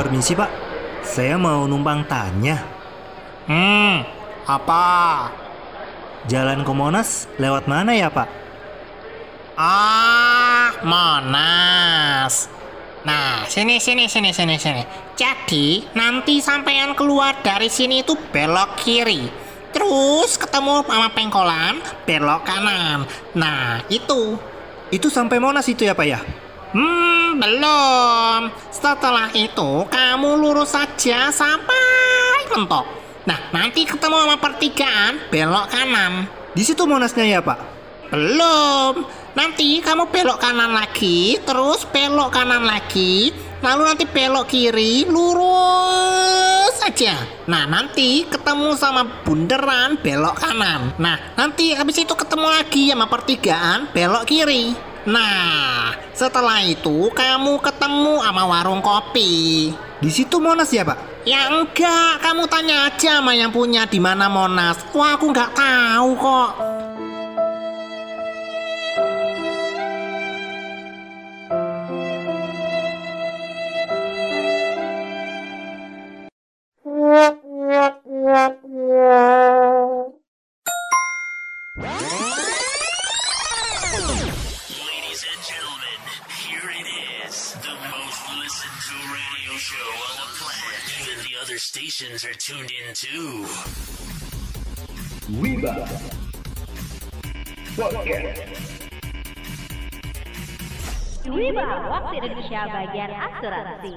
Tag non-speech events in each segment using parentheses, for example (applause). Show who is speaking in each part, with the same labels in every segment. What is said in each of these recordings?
Speaker 1: Permisi pak, saya mau numpang tanya.
Speaker 2: Hmm, apa?
Speaker 1: Jalan ke Monas lewat mana ya pak?
Speaker 2: Ah, Monas. Nah, sini sini sini sini sini. Jadi, nanti sampean keluar dari sini itu belok kiri. Terus ketemu sama pengkolan, belok kanan. Nah, itu.
Speaker 1: Itu sampai Monas itu ya pak ya?
Speaker 2: Hmm, belum. Setelah itu, kamu lurus saja sampai mentok. Nah, nanti ketemu sama pertigaan, belok kanan.
Speaker 1: Di situ Monasnya ya pak?
Speaker 2: Belum. Nanti kamu belok kanan lagi, terus belok kanan lagi, lalu nanti belok kiri, lurus saja. Nah, nanti ketemu sama bundaran belok kanan. Nah, nanti habis itu ketemu lagi sama pertigaan belok kiri. Nah, setelah itu kamu ketemu sama warung kopi.
Speaker 1: Di situ Monas ya pak?
Speaker 2: Ya enggak, kamu tanya aja sama yang punya di mana Monas. Wah, aku nggak tahu kok.
Speaker 3: It is, the most listened to radio show on the planet. Even the other stations are tuned in too.
Speaker 4: Wiba Podcast
Speaker 5: Wiba, waktu Indonesia bagian asuransi.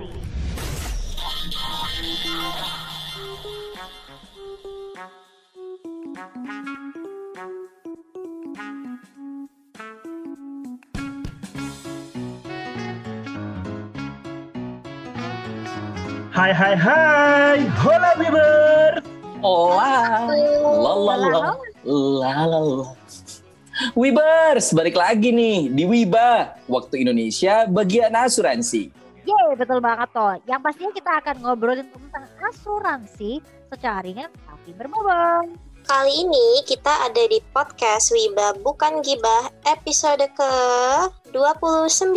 Speaker 4: Hai hai hai Hola Wiber
Speaker 6: Ola, lalala, lalala. Wibers, balik lagi nih di Wiba, waktu Indonesia bagian asuransi.
Speaker 5: Yeay, betul banget toh. Yang pastinya kita akan ngobrolin tentang asuransi secara ringan tapi berbobot.
Speaker 7: Kali ini kita ada di podcast Wiba Bukan Gibah episode ke 29.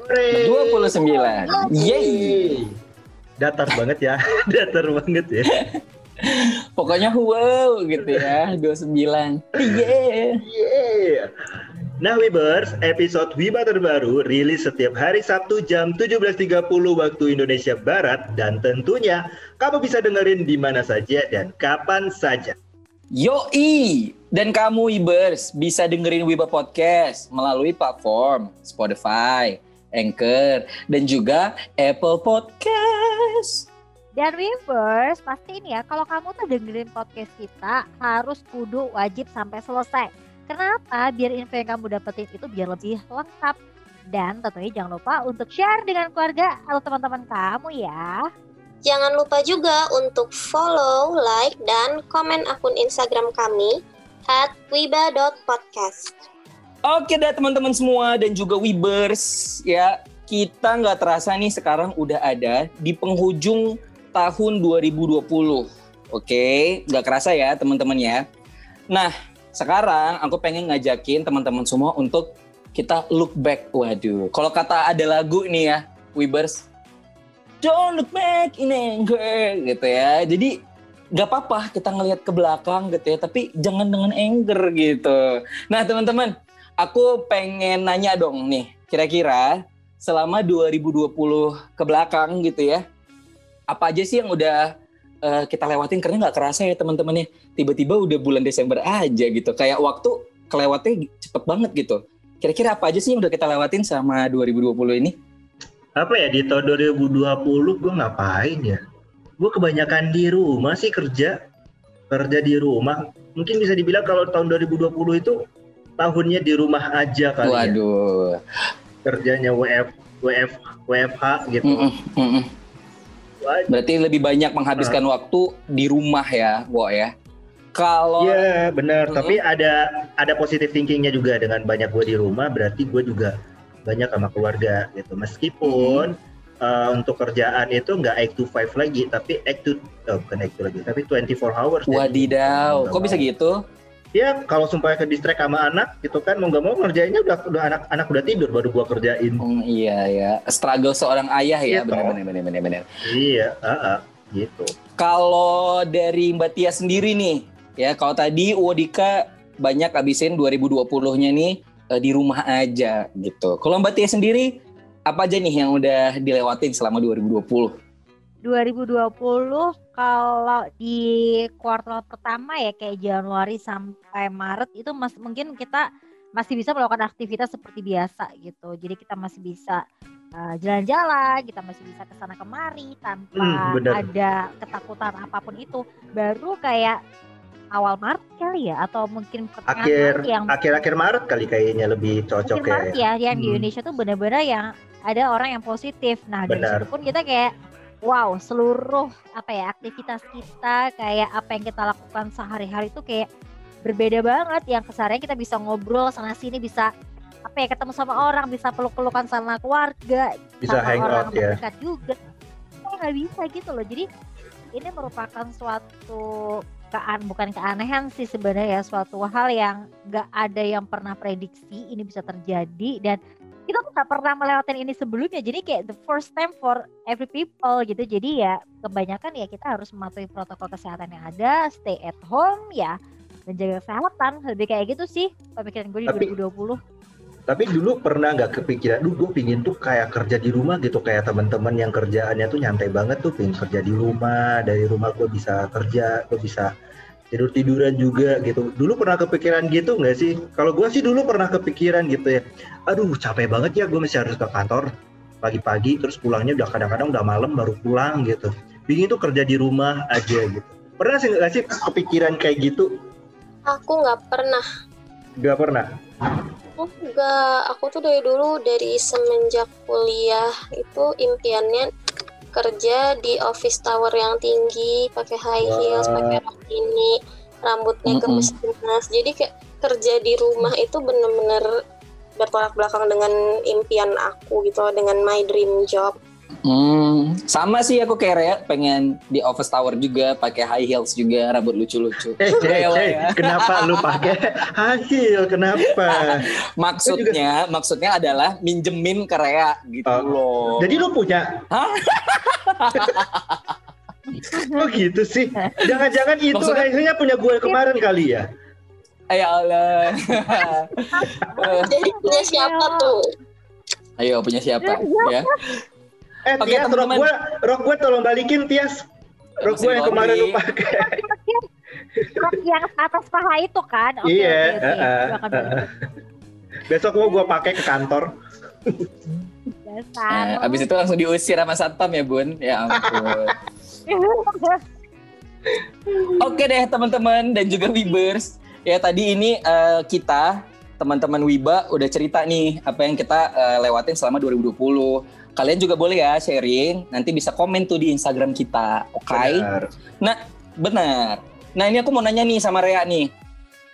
Speaker 6: 29. Yeay.
Speaker 4: Datar banget ya (laughs) Datar banget ya
Speaker 6: Pokoknya wow gitu ya, 29. Yeay.
Speaker 4: Yeah. Nah Wibers, episode Wiba terbaru rilis setiap hari Sabtu jam 17.30 waktu Indonesia Barat dan tentunya kamu bisa dengerin di mana saja dan kapan saja.
Speaker 6: Yoi! Dan kamu Wibers bisa dengerin Wiba Podcast melalui platform Spotify, Anchor, dan juga Apple Podcast.
Speaker 5: Dan Weavers, pastiin ya kalau kamu tuh dengerin podcast kita harus kudu wajib sampai selesai. Kenapa? Biar info yang kamu dapetin itu biar lebih lengkap. Dan tentunya jangan lupa untuk share dengan keluarga atau teman-teman kamu ya.
Speaker 7: Jangan lupa juga untuk follow, like, dan komen akun Instagram kami at wiba.podcast.
Speaker 6: Oke deh teman-teman semua dan juga Wibers ya kita nggak terasa nih sekarang udah ada di penghujung tahun 2020. Oke, nggak kerasa ya teman-teman ya. Nah sekarang aku pengen ngajakin teman-teman semua untuk kita look back. Waduh, kalau kata ada lagu nih ya, Wibers, don't look back in anger gitu ya. Jadi nggak apa-apa kita ngelihat ke belakang gitu ya, tapi jangan dengan anger gitu. Nah teman-teman, aku pengen nanya dong nih, kira-kira selama 2020 ke belakang gitu ya, apa aja sih yang udah eh, kita lewatin? Karena nggak kerasa ya teman-teman ya, tiba-tiba udah bulan Desember aja gitu, kayak waktu kelewatnya cepet banget gitu. Kira-kira apa aja sih yang udah kita lewatin sama 2020 ini?
Speaker 4: Apa ya di tahun 2020 gue ngapain ya? Gue kebanyakan di rumah sih kerja. Kerja di rumah. Mungkin bisa dibilang kalau tahun 2020 itu tahunnya di rumah aja kali ya.
Speaker 6: Waduh.
Speaker 4: Kerjanya WF, WF, WFH gitu.
Speaker 6: Mm-mm, mm-mm.
Speaker 4: Wah,
Speaker 6: Berarti lebih banyak menghabiskan waktu di rumah ya, Wo ya. Kalau
Speaker 4: Iya benar,
Speaker 6: Mm-mm.
Speaker 4: tapi ada ada positive thinkingnya juga dengan banyak gue di rumah, berarti gue juga banyak sama keluarga gitu. Meskipun uh, untuk kerjaan itu nggak 8 to 5 lagi, tapi 8 to oh, bukan 8 to lagi, tapi 24 hours.
Speaker 6: wadidaw, kok bisa gitu?
Speaker 4: Ya kalau sumpah ke distract sama anak gitu kan mau nggak mau ngerjainnya udah udah anak anak udah tidur baru gua kerjain
Speaker 6: Hmm, iya ya, struggle seorang ayah ya,
Speaker 4: Gitu.
Speaker 6: benar benar benar benar benar.
Speaker 4: iya ah, ah, gitu
Speaker 6: Kalau dari Mbak Tia sendiri nih, ya kalau tadi Wodika banyak habisin 2020-nya nih eh, di rumah aja gitu. Kalau Mbak Tia sendiri apa aja nih yang udah dilewatin selama 2020?
Speaker 5: 2020 kalau di kuartal pertama ya kayak Januari sampai Maret itu mas, mungkin kita masih bisa melakukan aktivitas seperti biasa gitu. Jadi kita masih bisa uh, jalan-jalan, kita masih bisa ke sana kemari tanpa
Speaker 4: Hmm,
Speaker 5: ada ketakutan apa pun itu. Baru kayak awal Maret kali ya atau mungkin
Speaker 4: akhir
Speaker 5: Maret yang
Speaker 4: akhir-akhir Maret kali kayaknya lebih cocok
Speaker 5: mungkin Maret
Speaker 4: ya
Speaker 5: ya yang di
Speaker 4: Hmm.
Speaker 5: Indonesia tuh benar-benar yang ada orang yang positif. Nah dari
Speaker 4: Benar.
Speaker 5: situ pun kita kayak wow seluruh apa ya aktivitas kita kayak apa yang kita lakukan sehari-hari itu kayak berbeda banget. Yang keseharian kita bisa ngobrol sana sini bisa apa ya ketemu sama orang bisa peluk-pelukan sama keluarga
Speaker 4: bisa
Speaker 5: sama orang
Speaker 4: ya
Speaker 5: terdekat juga. Kita nggak bisa gitu loh. Jadi ini merupakan suatu kean bukan keanehan sih sebenarnya ya suatu hal yang nggak ada yang pernah prediksi ini bisa terjadi dan kita tuh nggak pernah melewati ini sebelumnya. Jadi kayak the first time for every people gitu. Jadi ya kebanyakan ya kita harus mematuhi protokol kesehatan yang ada stay at home ya dan jaga kesehatan. Lebih kayak gitu sih pemikiran gue di
Speaker 4: Tapi-
Speaker 5: 2020
Speaker 4: tapi dulu pernah nggak kepikiran, duh gue pingin tuh kayak kerja di rumah gitu, kayak teman-teman yang kerjaannya tuh nyantai banget tuh, pingin kerja di rumah, dari rumah gue bisa kerja, gue bisa tidur tiduran juga gitu. Dulu pernah kepikiran gitu nggak sih? Kalau gue sih dulu pernah kepikiran gitu ya. Aduh capek banget ya gue masih harus ke kantor pagi-pagi, terus pulangnya udah kadang-kadang udah malam baru pulang gitu. Pingin tuh kerja di rumah aja gitu. Pernah sih nggak sih kepikiran kayak gitu?
Speaker 7: Aku nggak pernah.
Speaker 4: Gak pernah.
Speaker 7: Aku nggak. Aku tuh dari dulu dari semenjak kuliah itu impiannya kerja di office tower yang tinggi, pakai high heels,
Speaker 4: Wah.
Speaker 7: pakai rok ini, rambutnya gemes-gemes. Jadi kayak kerja di rumah itu bener-bener bertolak belakang dengan impian aku gitu, dengan my dream job.
Speaker 6: Hmm, sama sih aku kayak Rea, pengen di office tower juga, pakai high heels juga, rambut lucu-lucu.
Speaker 4: Eh,
Speaker 6: Rela
Speaker 4: eh,
Speaker 6: ya.
Speaker 4: kenapa lu pakai hasil? Kenapa? (laughs)
Speaker 6: Maksudnya, maksudnya adalah minjemin ke Rea gitu
Speaker 4: Oh.
Speaker 6: loh.
Speaker 4: Jadi lu punya? (laughs) Oh gitu sih. Jangan-jangan itu
Speaker 6: Maksudnya-
Speaker 4: hasilnya punya gue kemarin kali ya?
Speaker 6: Ya Allah.
Speaker 7: Jadi punya siapa tuh?
Speaker 6: Ayo punya siapa? Ya.
Speaker 4: Eh
Speaker 6: Oke,
Speaker 4: Tias, rok gue, rok gue tolong balikin Tias. Rok gue yang kemarin lu pakai. (laughs)
Speaker 5: Rok yang atas paha itu kan oke
Speaker 4: Iya,
Speaker 5: oke oke
Speaker 4: heeh,
Speaker 5: Gua akan balik. (laughs)
Speaker 4: Besok mau gue pakai ke kantor.
Speaker 5: Dasar.
Speaker 6: Nah, abis itu langsung diusir sama satpam ya bun. Ya ampun. (laughs) Oke deh teman-teman dan juga Wibers. Ya tadi ini eh, kita teman-teman Wiba udah cerita nih apa yang kita eh, lewatin selama 2020. Kalian juga boleh ya sharing. Nanti bisa komen tuh di Instagram kita. Oke?
Speaker 4: Benar.
Speaker 6: Benar. Nah ini aku mau nanya nih sama Rea nih.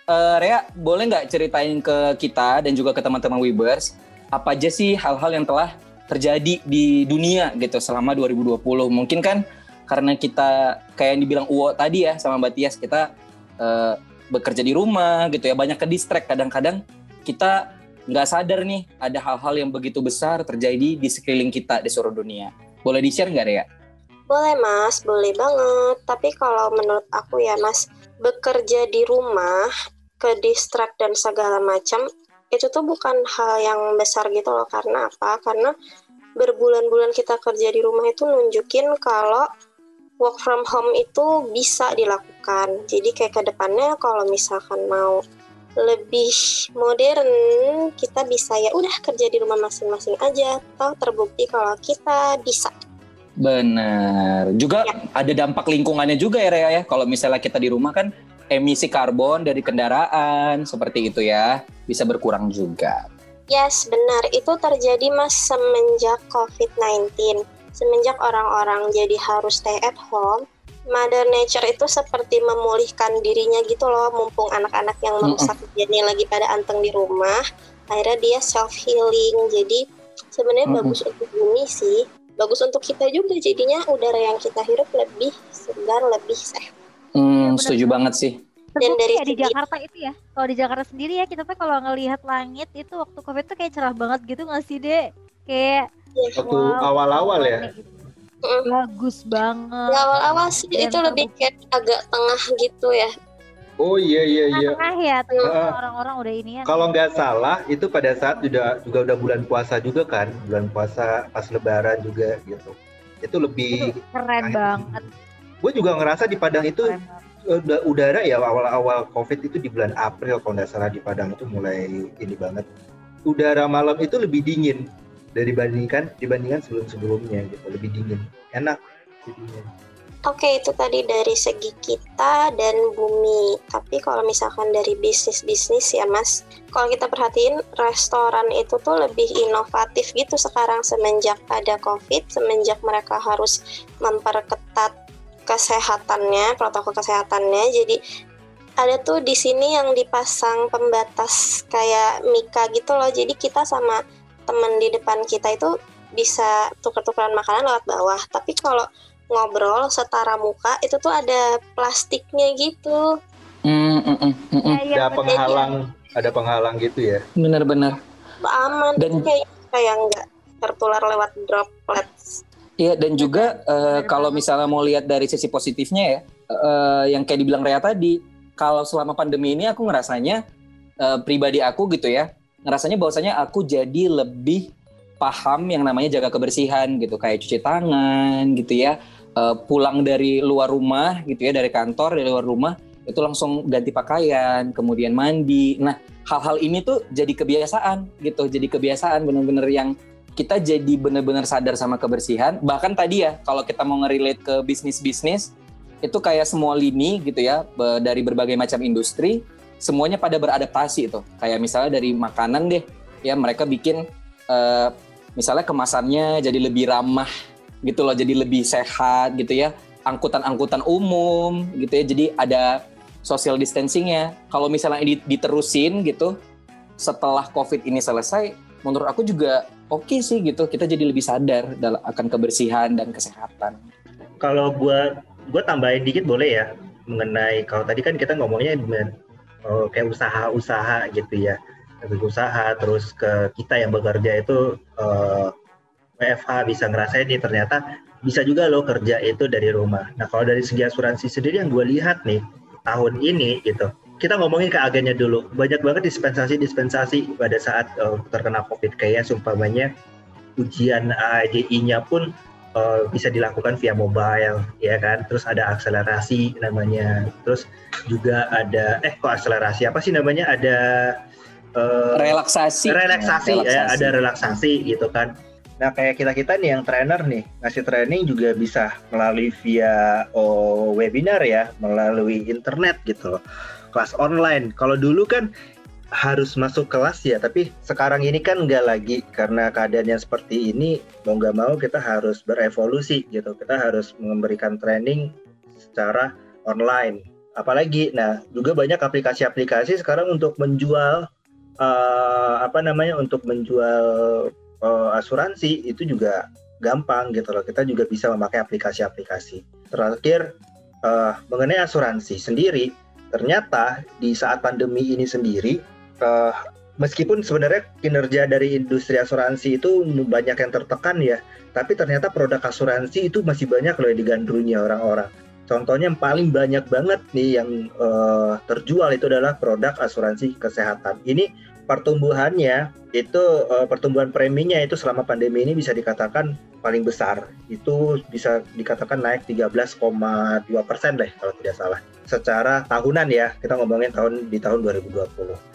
Speaker 6: Eh, Rea boleh nggak ceritain ke kita dan juga ke teman-teman Wibers apa aja sih hal-hal yang telah terjadi di dunia gitu selama 2020? Mungkin kan karena kita kayak yang dibilang Uwo tadi ya sama Mbak Tias kita eh, bekerja di rumah gitu ya banyak ke distract kadang-kadang kita nggak sadar nih ada hal-hal yang begitu besar terjadi di sekeliling kita di seluruh dunia. Boleh di-share nggak Rea?
Speaker 7: Boleh mas, boleh banget. Tapi kalau menurut aku ya mas, bekerja di rumah, ke distract dan segala macam, itu tuh bukan hal yang besar gitu loh. Karena apa? Karena berbulan-bulan kita kerja di rumah itu nunjukin kalau work from home itu bisa dilakukan. Jadi kayak ke depannya kalau misalkan mau lebih modern, kita bisa ya udah kerja di rumah masing-masing aja. Toh terbukti kalau kita bisa.
Speaker 6: Benar. Juga
Speaker 7: Ya.
Speaker 6: ada dampak lingkungannya juga ya Rea ya. Kalau misalnya kita di rumah kan emisi karbon dari kendaraan seperti itu ya bisa berkurang juga.
Speaker 7: Yes, benar. Itu terjadi mas semenjak COVID-19. Semenjak orang-orang jadi harus stay at home, Mother Nature itu seperti memulihkan dirinya gitu loh, mumpung anak-anak yang merusak kerjanya lagi pada anteng di rumah. Akhirnya dia self healing. Jadi sebenarnya
Speaker 6: Mm-mm.
Speaker 7: bagus untuk bumi sih. Bagus untuk kita juga jadinya udara yang kita hirup lebih segar, lebih sehat.
Speaker 6: Hmm,
Speaker 5: benar.
Speaker 6: setuju banget sih.
Speaker 7: Dan dari
Speaker 5: ya di Jakarta itu ya. Kalau di Jakarta sendiri ya kita tuh kalau ngelihat langit itu waktu covid tuh kayak cerah banget gitu nggak sih dek? Kayak
Speaker 4: Waktu
Speaker 5: wow,
Speaker 4: awal-awal ya.
Speaker 5: gitu.
Speaker 7: Mm.
Speaker 5: Bagus banget.
Speaker 7: Di awal-awal sih
Speaker 5: Dan
Speaker 7: itu lebih kayak agak tengah gitu ya.
Speaker 4: Oh iya iya iya.
Speaker 5: Tengah ya, tengah
Speaker 4: Heeh.
Speaker 5: orang-orang udah ini ya.
Speaker 4: Kalau nggak salah itu pada saat juga juga udah bulan puasa juga kan, bulan puasa pas Lebaran juga gitu. Itu lebih.
Speaker 5: itu keren banget.
Speaker 4: Gue juga ngerasa di Padang itu udah udara ya awal-awal COVID itu di bulan April kalau nggak salah di Padang itu mulai ini banget. Udara malam itu lebih dingin dibandingkan dibandingkan sebelum-sebelumnya gitu, lebih dingin, enak jadinya.
Speaker 7: Oke, itu tadi dari segi kita dan bumi. Tapi kalau misalkan dari bisnis-bisnis ya, Mas, kalau kita perhatiin restoran itu tuh lebih inovatif gitu sekarang semenjak ada COVID, semenjak mereka harus memperketat kesehatannya, protokol kesehatannya. Jadi ada tuh di sini yang dipasang pembatas kayak mika gitu loh. Jadi kita sama temen di depan kita itu bisa tuker-tukeran makanan lewat bawah. Tapi kalau ngobrol setara muka itu tuh ada plastiknya gitu.
Speaker 6: Mm, mm, mm, mm, mm.
Speaker 5: Ya, ya,
Speaker 4: Ada
Speaker 5: bener.
Speaker 4: penghalang, ada penghalang gitu ya.
Speaker 6: Bener-bener.
Speaker 7: Aman
Speaker 6: Dan-
Speaker 7: kayak kayak nggak tertular lewat droplets.
Speaker 6: Iya dan juga
Speaker 5: Bener
Speaker 6: kalau misalnya mau lihat dari sisi positifnya ya, eh, yang kayak dibilang Rea tadi, kalau selama pandemi ini aku ngerasanya eh, pribadi aku gitu ya, ngerasanya bahwasanya aku jadi lebih paham yang namanya jaga kebersihan gitu, kayak cuci tangan gitu ya, Eh, pulang dari luar rumah gitu ya, dari kantor dari luar rumah itu langsung ganti pakaian, kemudian mandi. Nah hal-hal ini tuh jadi kebiasaan gitu, jadi kebiasaan bener-bener yang kita jadi benar-benar sadar sama kebersihan. Bahkan tadi ya, kalau kita mau nge-relate ke bisnis-bisnis, itu kayak semua lini gitu ya, dari berbagai macam industri, semuanya pada beradaptasi itu. Kayak misalnya dari makanan deh, ya mereka bikin eh, misalnya kemasannya jadi lebih ramah gitu loh, jadi lebih sehat gitu ya. Angkutan-angkutan umum gitu ya, jadi ada social distancingnya. Kalau misalnya diterusin gitu, setelah COVID ini selesai, menurut aku juga oke sih gitu. Kita jadi lebih sadar dalam akan kebersihan dan kesehatan.
Speaker 4: Kalau gua gua tambahin dikit boleh ya mengenai kalau tadi kan kita ngomongnya oh, kayak usaha-usaha gitu ya. Usaha terus ke kita yang bekerja itu eh, WFH bisa ngerasain nih ternyata bisa juga loh kerja itu dari rumah. Nah kalau dari segi asuransi sendiri yang gue lihat nih tahun ini gitu, kita ngomongin ke agennya dulu. Banyak banget dispensasi-dispensasi pada saat eh, terkena COVID kayak sumpamanya ujian ADI-nya pun eh, bisa dilakukan via mobile ya kan. Terus ada akselerasi namanya. Terus juga ada eh kok akselerasi apa sih namanya? Ada eh,
Speaker 6: Relaksasi.
Speaker 4: relaksasi, ya,
Speaker 6: Relaksasi.
Speaker 4: ada relaksasi gitu kan. Nah kayak kita kita nih yang trainer nih ngasih training juga bisa melalui via oh, webinar ya, melalui internet gitu loh, kelas online. Kalau dulu kan harus masuk kelas ya, tapi sekarang ini kan nggak lagi karena keadaan yang seperti ini mau nggak mau kita harus berevolusi gitu. Kita harus memberikan training secara online. Apalagi, nah juga banyak aplikasi-aplikasi sekarang untuk menjual eh, apa namanya untuk menjual eh, asuransi itu juga gampang gitu loh. Kita juga bisa memakai aplikasi-aplikasi. Terakhir eh, mengenai asuransi sendiri, ternyata di saat pandemi ini sendiri, eh, meskipun sebenarnya kinerja dari industri asuransi itu banyak yang tertekan ya, tapi ternyata produk asuransi itu masih banyak loh yang digandrungi orang-orang. Contohnya yang paling banyak banget nih yang eh, terjual itu adalah produk asuransi kesehatan. Ini pertumbuhannya itu eh, pertumbuhan preminya itu selama pandemi ini bisa dikatakan paling besar. Itu bisa dikatakan naik 13,2 persen deh kalau tidak salah. Secara tahunan ya, kita ngomongin tahun di tahun 2020.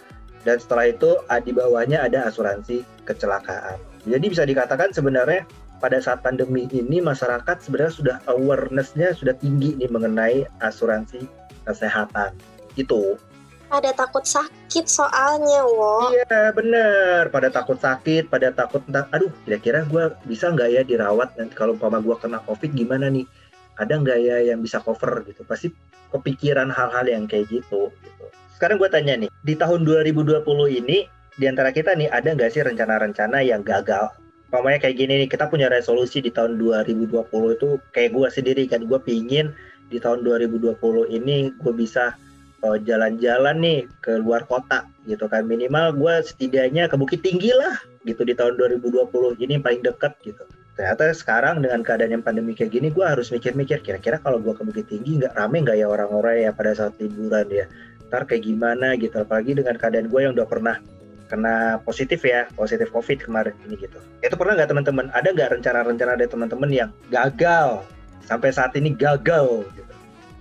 Speaker 4: Dan setelah itu ah, di bawahnya ada asuransi kecelakaan. Jadi bisa dikatakan sebenarnya pada saat pandemi ini masyarakat sebenarnya sudah awareness-nya sudah tinggi nih mengenai asuransi kesehatan. Itu.
Speaker 7: Ada takut sakit soalnya, wo.
Speaker 4: Iya bener, pada takut sakit, pada takut entah, aduh kira-kira gue bisa nggak ya dirawat nanti kalau umpama gue kena covid gimana nih? Ada nggak ya yang bisa cover gitu? Pasti kepikiran hal-hal yang kayak gitu. gitu. Sekarang gue tanya nih, di tahun 2020 ini di antara kita nih ada nggak sih rencana-rencana yang gagal? Umpamanya kayak gini nih, kita punya resolusi di tahun 2020 itu kayak gue sendiri kan, gue pingin di tahun 2020 ini gue bisa eh, jalan-jalan nih ke luar kota gitu kan. Minimal gue setidaknya ke Bukit Tinggi lah gitu di tahun 2020 ini yang paling dekat gitu. Ternyata sekarang dengan keadaan yang pandemi kayak gini gue harus mikir-mikir kira-kira kalau gue ke Bukit Tinggi nggak rame nggak ya orang-orang ya pada saat liburan ya ntar kayak gimana gitu apalagi dengan keadaan gue yang udah pernah kena positif ya positif covid kemarin ini gitu. Itu pernah nggak teman-teman? Ada nggak rencana-rencana dari teman-teman yang gagal sampai saat ini gagal gitu?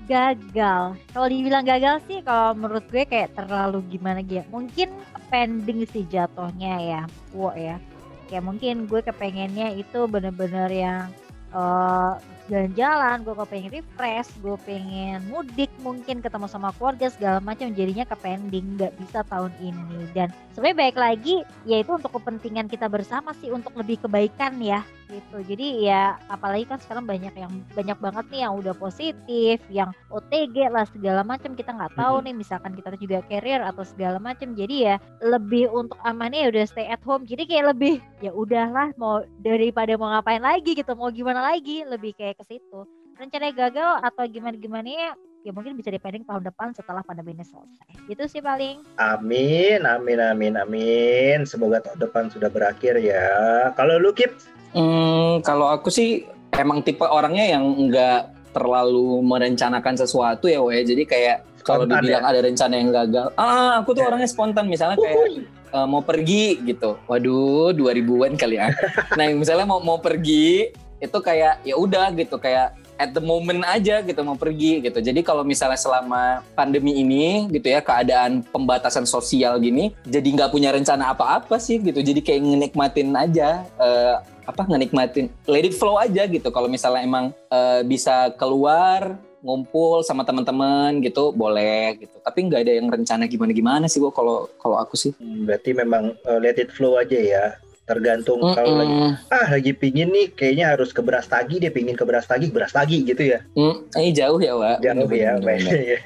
Speaker 5: Gagal. Kalau dibilang gagal sih kalau menurut gue kayak terlalu gimana gitu mungkin pending sih jatuhnya ya wo ya. Kayak mungkin gue kepengennya itu bener-bener yang eh, jalan-jalan gue pengen refresh gue pengen mudik mungkin ketemu sama keluarga segala macam jadinya ke pending nggak bisa tahun ini. Dan sebenarnya baik lagi yaitu untuk kepentingan kita bersama sih untuk lebih kebaikan ya gitu. Jadi ya apalagi kan sekarang banyak yang banyak banget nih yang udah positif yang OTG lah segala macam kita nggak tahu nih misalkan kita juga carrier atau segala macam jadi ya lebih untuk amannya ya udah stay at home. Jadi kayak lebih ya udahlah mau daripada mau ngapain lagi gitu mau gimana lagi lebih kayak ke situ. Rencananya gagal atau gimana gimana ya ya mungkin bisa dipending tahun depan setelah pandemi ini selesai. Gitu sih paling.
Speaker 4: Amin amin amin amin. Semoga tahun depan sudah berakhir ya. Kalau lu Kip
Speaker 6: Hmm, kalau aku sih emang tipe orangnya yang nggak terlalu merencanakan sesuatu ya, Wei. Jadi kayak kalau dibilang
Speaker 4: ya?
Speaker 6: ada rencana yang gagal, ah aku tuh
Speaker 4: Ya.
Speaker 6: orangnya spontan. Misalnya kayak eh, mau pergi gitu. Waduh, 2000-an kali ya. (laughs) nah, misalnya mau mau pergi itu kayak ya udah gitu kayak at the moment aja gitu mau pergi gitu. Jadi kalau misalnya selama pandemi ini gitu ya keadaan pembatasan sosial gini, jadi nggak punya rencana apa-apa sih gitu. Jadi kayak ngenikmatin aja eh, apa ngenikmatin let it flow aja gitu. Kalau misalnya emang eh, bisa keluar ngumpul sama teman-teman gitu boleh gitu. Tapi nggak ada yang rencana gimana-gimana sih gua kalau kalau aku sih.
Speaker 4: Hmm, berarti memang uh, let it flow aja ya tergantung kalau lagi ah lagi pingin nih kayaknya harus ke beras tagi dia pingin ke beras tagi beras tagi gitu ya
Speaker 6: Mm, ini jauh ya, Wak.
Speaker 4: jangan ya (laughs)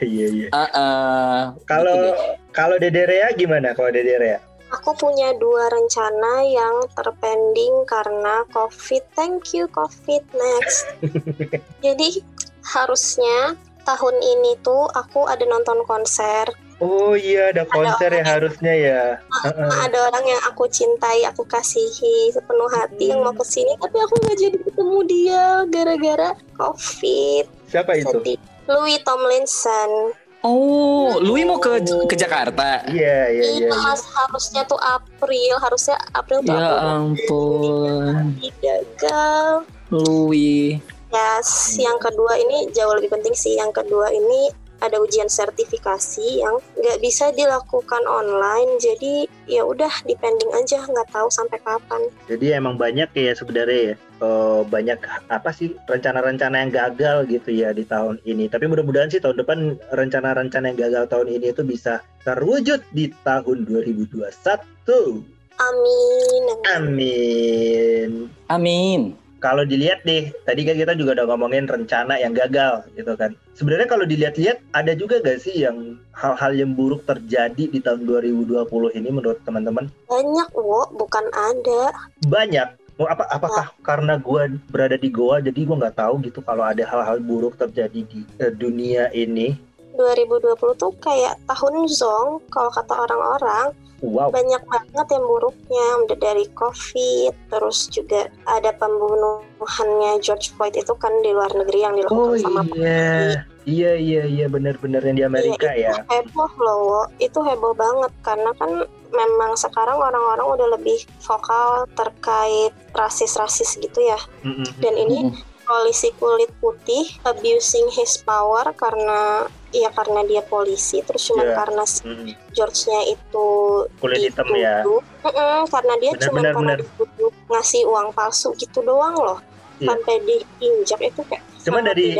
Speaker 4: iya iya
Speaker 6: Ah, ah,
Speaker 4: kalau
Speaker 6: deh.
Speaker 4: kalau Dede Rea gimana kalau Dede Rea
Speaker 7: Aku punya dua rencana yang terpending karena COVID. Thank you COVID next. (laughs) Jadi harusnya tahun ini tuh aku ada nonton konser.
Speaker 4: oh iya ada konser ya harusnya ya Heeh.
Speaker 7: Ada orang yang aku cintai, aku kasihi sepenuh hati yang mau ke sini, tapi aku nggak jadi ketemu dia gara-gara COVID.
Speaker 4: siapa itu
Speaker 7: Sedih. Louis Tomlinson.
Speaker 6: Oh, Louis mau ke ke Jakarta.
Speaker 4: iya iya iya
Speaker 7: Iya, Mas, harusnya tuh April, harusnya April tuh
Speaker 6: Ya
Speaker 7: aku
Speaker 6: ampun,
Speaker 7: gagal.
Speaker 6: Louis.
Speaker 7: Yes, yang kedua ini jauh lebih penting sih. Yang kedua ini ada ujian sertifikasi yang nggak bisa dilakukan online. Jadi ya udah dipending aja, nggak tahu sampai kapan.
Speaker 4: jadi emang banyak ya sebenarnya ya eh, banyak apa sih rencana-rencana yang gagal gitu ya di tahun ini tapi mudah-mudahan sih tahun depan rencana-rencana yang gagal tahun ini itu bisa terwujud di tahun 2021
Speaker 7: Amin.
Speaker 4: amin
Speaker 6: Amin.
Speaker 4: Kalau dilihat deh, tadi kan kita juga udah ngomongin rencana yang gagal gitu kan. Sebenarnya kalau dilihat-lihat ada juga gak sih yang hal-hal yang buruk terjadi di tahun 2020 ini menurut teman-teman?
Speaker 7: Banyak, wo, bukan ada.
Speaker 4: Banyak. Apa apakah karena gua berada di Goa jadi gua nggak tahu gitu kalau ada hal-hal buruk terjadi di eh, dunia ini.
Speaker 7: 2020 tuh kayak tahun zong, kalau kata orang-orang.
Speaker 4: Wow.
Speaker 7: Banyak banget yang buruknya, udah dari COVID, terus juga ada pembunuhannya George Floyd itu kan di luar negeri yang dilakukan
Speaker 4: Oh
Speaker 7: sama
Speaker 4: iya. Iya iya iya benar-benar yang di Amerika
Speaker 7: Iya,
Speaker 4: ya.
Speaker 7: itu heboh loh, itu heboh banget karena kan memang sekarang orang-orang udah lebih vokal terkait rasis-rasis gitu ya.
Speaker 4: Mm-mm.
Speaker 7: Dan ini polisi kulit putih abusing his power karena ya karena dia polisi terus cuma
Speaker 4: Iya.
Speaker 7: karena si. George-nya itu
Speaker 4: Kulit hitam ya.
Speaker 7: dituduh. Mm-mm, karena dia cuma
Speaker 4: benar,
Speaker 7: karena dituduh ngasih uang palsu gitu doang loh.
Speaker 4: Iya.
Speaker 7: Sampai diinjak itu kayak
Speaker 4: Cuma dari-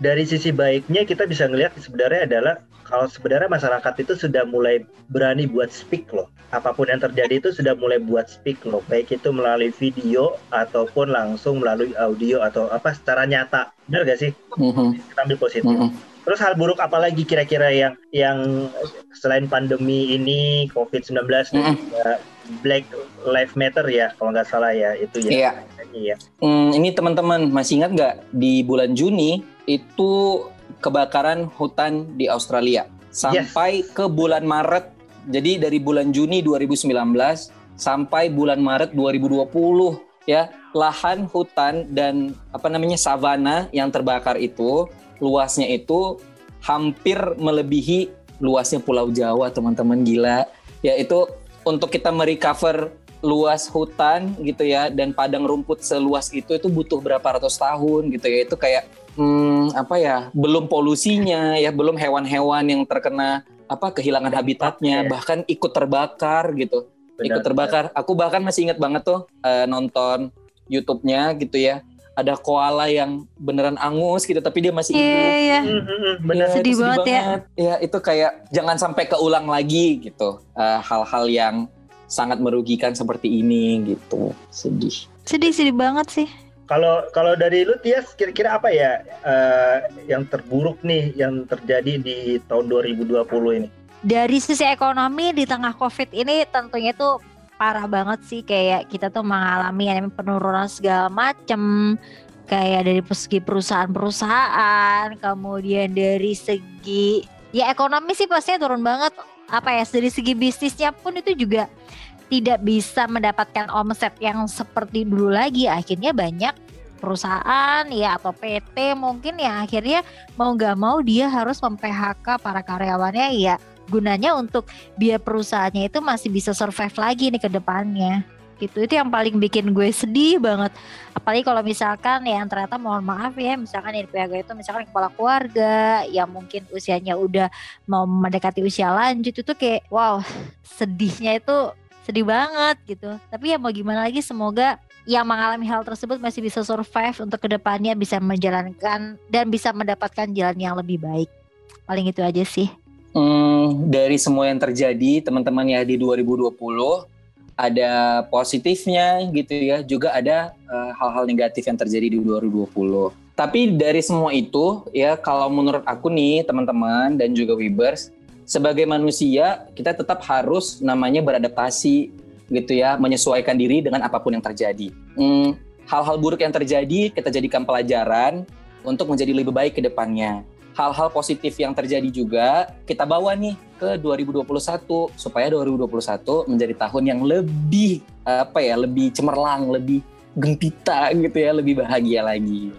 Speaker 4: dari sisi baiknya kita bisa ngelihat sebenarnya adalah kalau sebenarnya masyarakat itu sudah mulai berani buat speak loh. Apa pun yang terjadi itu sudah mulai buat speak loh. Baik itu melalui video ataupun langsung melalui audio atau apa secara nyata. Benar gak sih?
Speaker 6: Mhm.
Speaker 4: Kita ambil positif.
Speaker 6: Mhm.
Speaker 4: Terus hal buruk apa lagi kira-kira yang yang selain pandemi ini COVID-19 dan
Speaker 6: Mm-mm.
Speaker 4: juga Black Lives Matter ya kalau nggak salah ya itu ya.
Speaker 6: Iya.
Speaker 4: Iya.
Speaker 6: Hmm, ini teman-teman masih ingat nggak di bulan Juni itu kebakaran hutan di Australia sampai ke bulan Maret. Jadi dari bulan Juni 2019 sampai bulan Maret 2020 ya, lahan hutan dan apa namanya savana yang terbakar itu luasnya itu hampir melebihi luasnya Pulau Jawa, teman-teman gila. Ya itu untuk kita merecover luas hutan gitu ya dan padang rumput seluas itu itu butuh berapa ratus tahun gitu ya. Itu kayak hmm, apa ya? Belum polusinya ya, belum hewan-hewan yang terkena apa kehilangan habitatnya,
Speaker 4: ya.
Speaker 6: bahkan ikut terbakar gitu.
Speaker 4: Benar,
Speaker 6: ikut terbakar. Aku bahkan masih ingat banget tuh eh, nonton YouTube-nya gitu ya. Ada koala yang beneran angus gitu tapi dia masih
Speaker 5: Iya,
Speaker 6: hidup.
Speaker 5: iya, iya.
Speaker 4: Hmm, hmm, hmm, benar.
Speaker 6: Iya,
Speaker 5: Sedih
Speaker 6: itu
Speaker 5: banget ya.
Speaker 6: Ya itu kayak jangan sampai keulang lagi gitu Eh, hal-hal yang sangat merugikan seperti ini gitu. Sedih.
Speaker 5: Sedih sedih banget sih.
Speaker 4: Kalau kalau dari lu Tias kira-kira apa ya eh, yang terburuk nih yang terjadi di tahun 2020 ini?
Speaker 5: Dari sisi ekonomi di tengah COVID ini tentunya tuh parah banget sih kayak kita tuh mengalami yang penurunan segala macem. Kayak dari segi perusahaan-perusahaan kemudian dari segi ya ekonomi sih pastinya turun banget. Apa ya dari segi bisnisnya pun itu juga tidak bisa mendapatkan omset yang seperti dulu lagi. Akhirnya banyak perusahaan ya atau PT mungkin ya akhirnya mau nggak mau dia harus mem-PHK para karyawannya ya gunanya untuk biar perusahaannya itu masih bisa survive lagi nih ke depannya. Gitu. Itu yang paling bikin gue sedih banget. Apalagi kalau misalkan ya yang ternyata mohon maaf ya misalkan yang PHK itu misalkan kepala keluarga yang mungkin usianya udah mau mendekati usia lanjut itu kayak wow sedihnya itu sedih banget gitu. Tapi ya mau gimana lagi semoga yang mengalami hal tersebut masih bisa survive untuk ke depannya bisa menjalankan dan bisa mendapatkan jalan yang lebih baik. Paling itu aja sih
Speaker 6: Hmm, dari semua yang terjadi teman-teman ya di 2020 ada positifnya gitu ya, juga ada eh, hal-hal negatif yang terjadi di 2020. Tapi dari semua itu ya kalau menurut aku nih teman-teman dan juga Webers sebagai manusia kita tetap harus namanya beradaptasi gitu ya, menyesuaikan diri dengan apa pun yang terjadi. Hmm, hal-hal buruk yang terjadi kita jadikan pelajaran untuk menjadi lebih baik ke depannya. Hal-hal positif yang terjadi juga kita bawa nih ke 2021 supaya 2021 menjadi tahun yang lebih apa ya, lebih cemerlang, lebih gempita gitu ya, lebih bahagia lagi.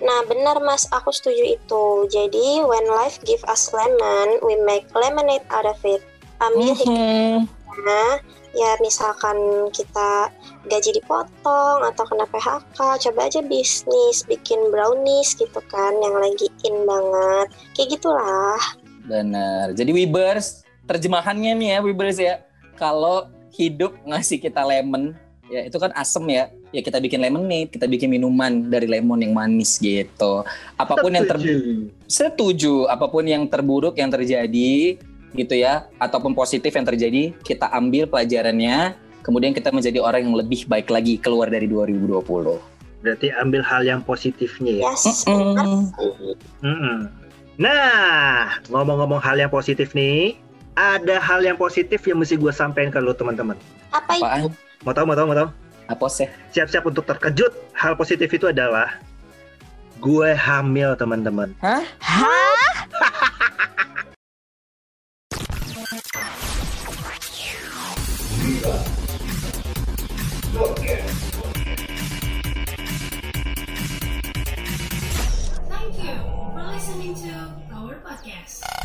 Speaker 7: Nah, benar Mas, aku setuju itu. Jadi, when life give us lemon, we make lemonade out of it. Ambil
Speaker 6: Mhm.
Speaker 7: hikmahnya, ya misalkan kita gaji dipotong atau kena PHK, coba aja bisnis, bikin brownies gitu kan, yang lagi in banget. Kayak gitulah.
Speaker 6: Benar. Jadi Webers, terjemahannya nih ya Webers ya. Kalau hidup ngasih kita lemon, ya itu kan asem ya. Ya kita bikin lemonade, kita bikin minuman dari lemon yang manis gitu. Apa pun yang ter
Speaker 4: Setuju.
Speaker 6: setuju, apa pun yang terburuk yang terjadi gitu ya, ataupun positif yang terjadi, kita ambil pelajarannya, kemudian kita menjadi orang yang lebih baik lagi keluar dari 2020.
Speaker 4: Berarti ambil hal yang positifnya ya.
Speaker 7: Yes,
Speaker 6: Mm-mm.
Speaker 7: benar sih.
Speaker 4: Mm-mm. Nah, ngomong-ngomong hal yang positif nih, ada hal yang positif yang mesti gue sampaikan ke lo teman-teman.
Speaker 7: Apa itu?
Speaker 6: Apaan?
Speaker 4: Mau tahu, mau tahu, mau tahu?
Speaker 6: Apa sih?
Speaker 4: Siap-siap untuk terkejut. Hal positif itu adalah gue hamil teman-teman.
Speaker 6: Hah?
Speaker 8: Thank (laughs) podcast.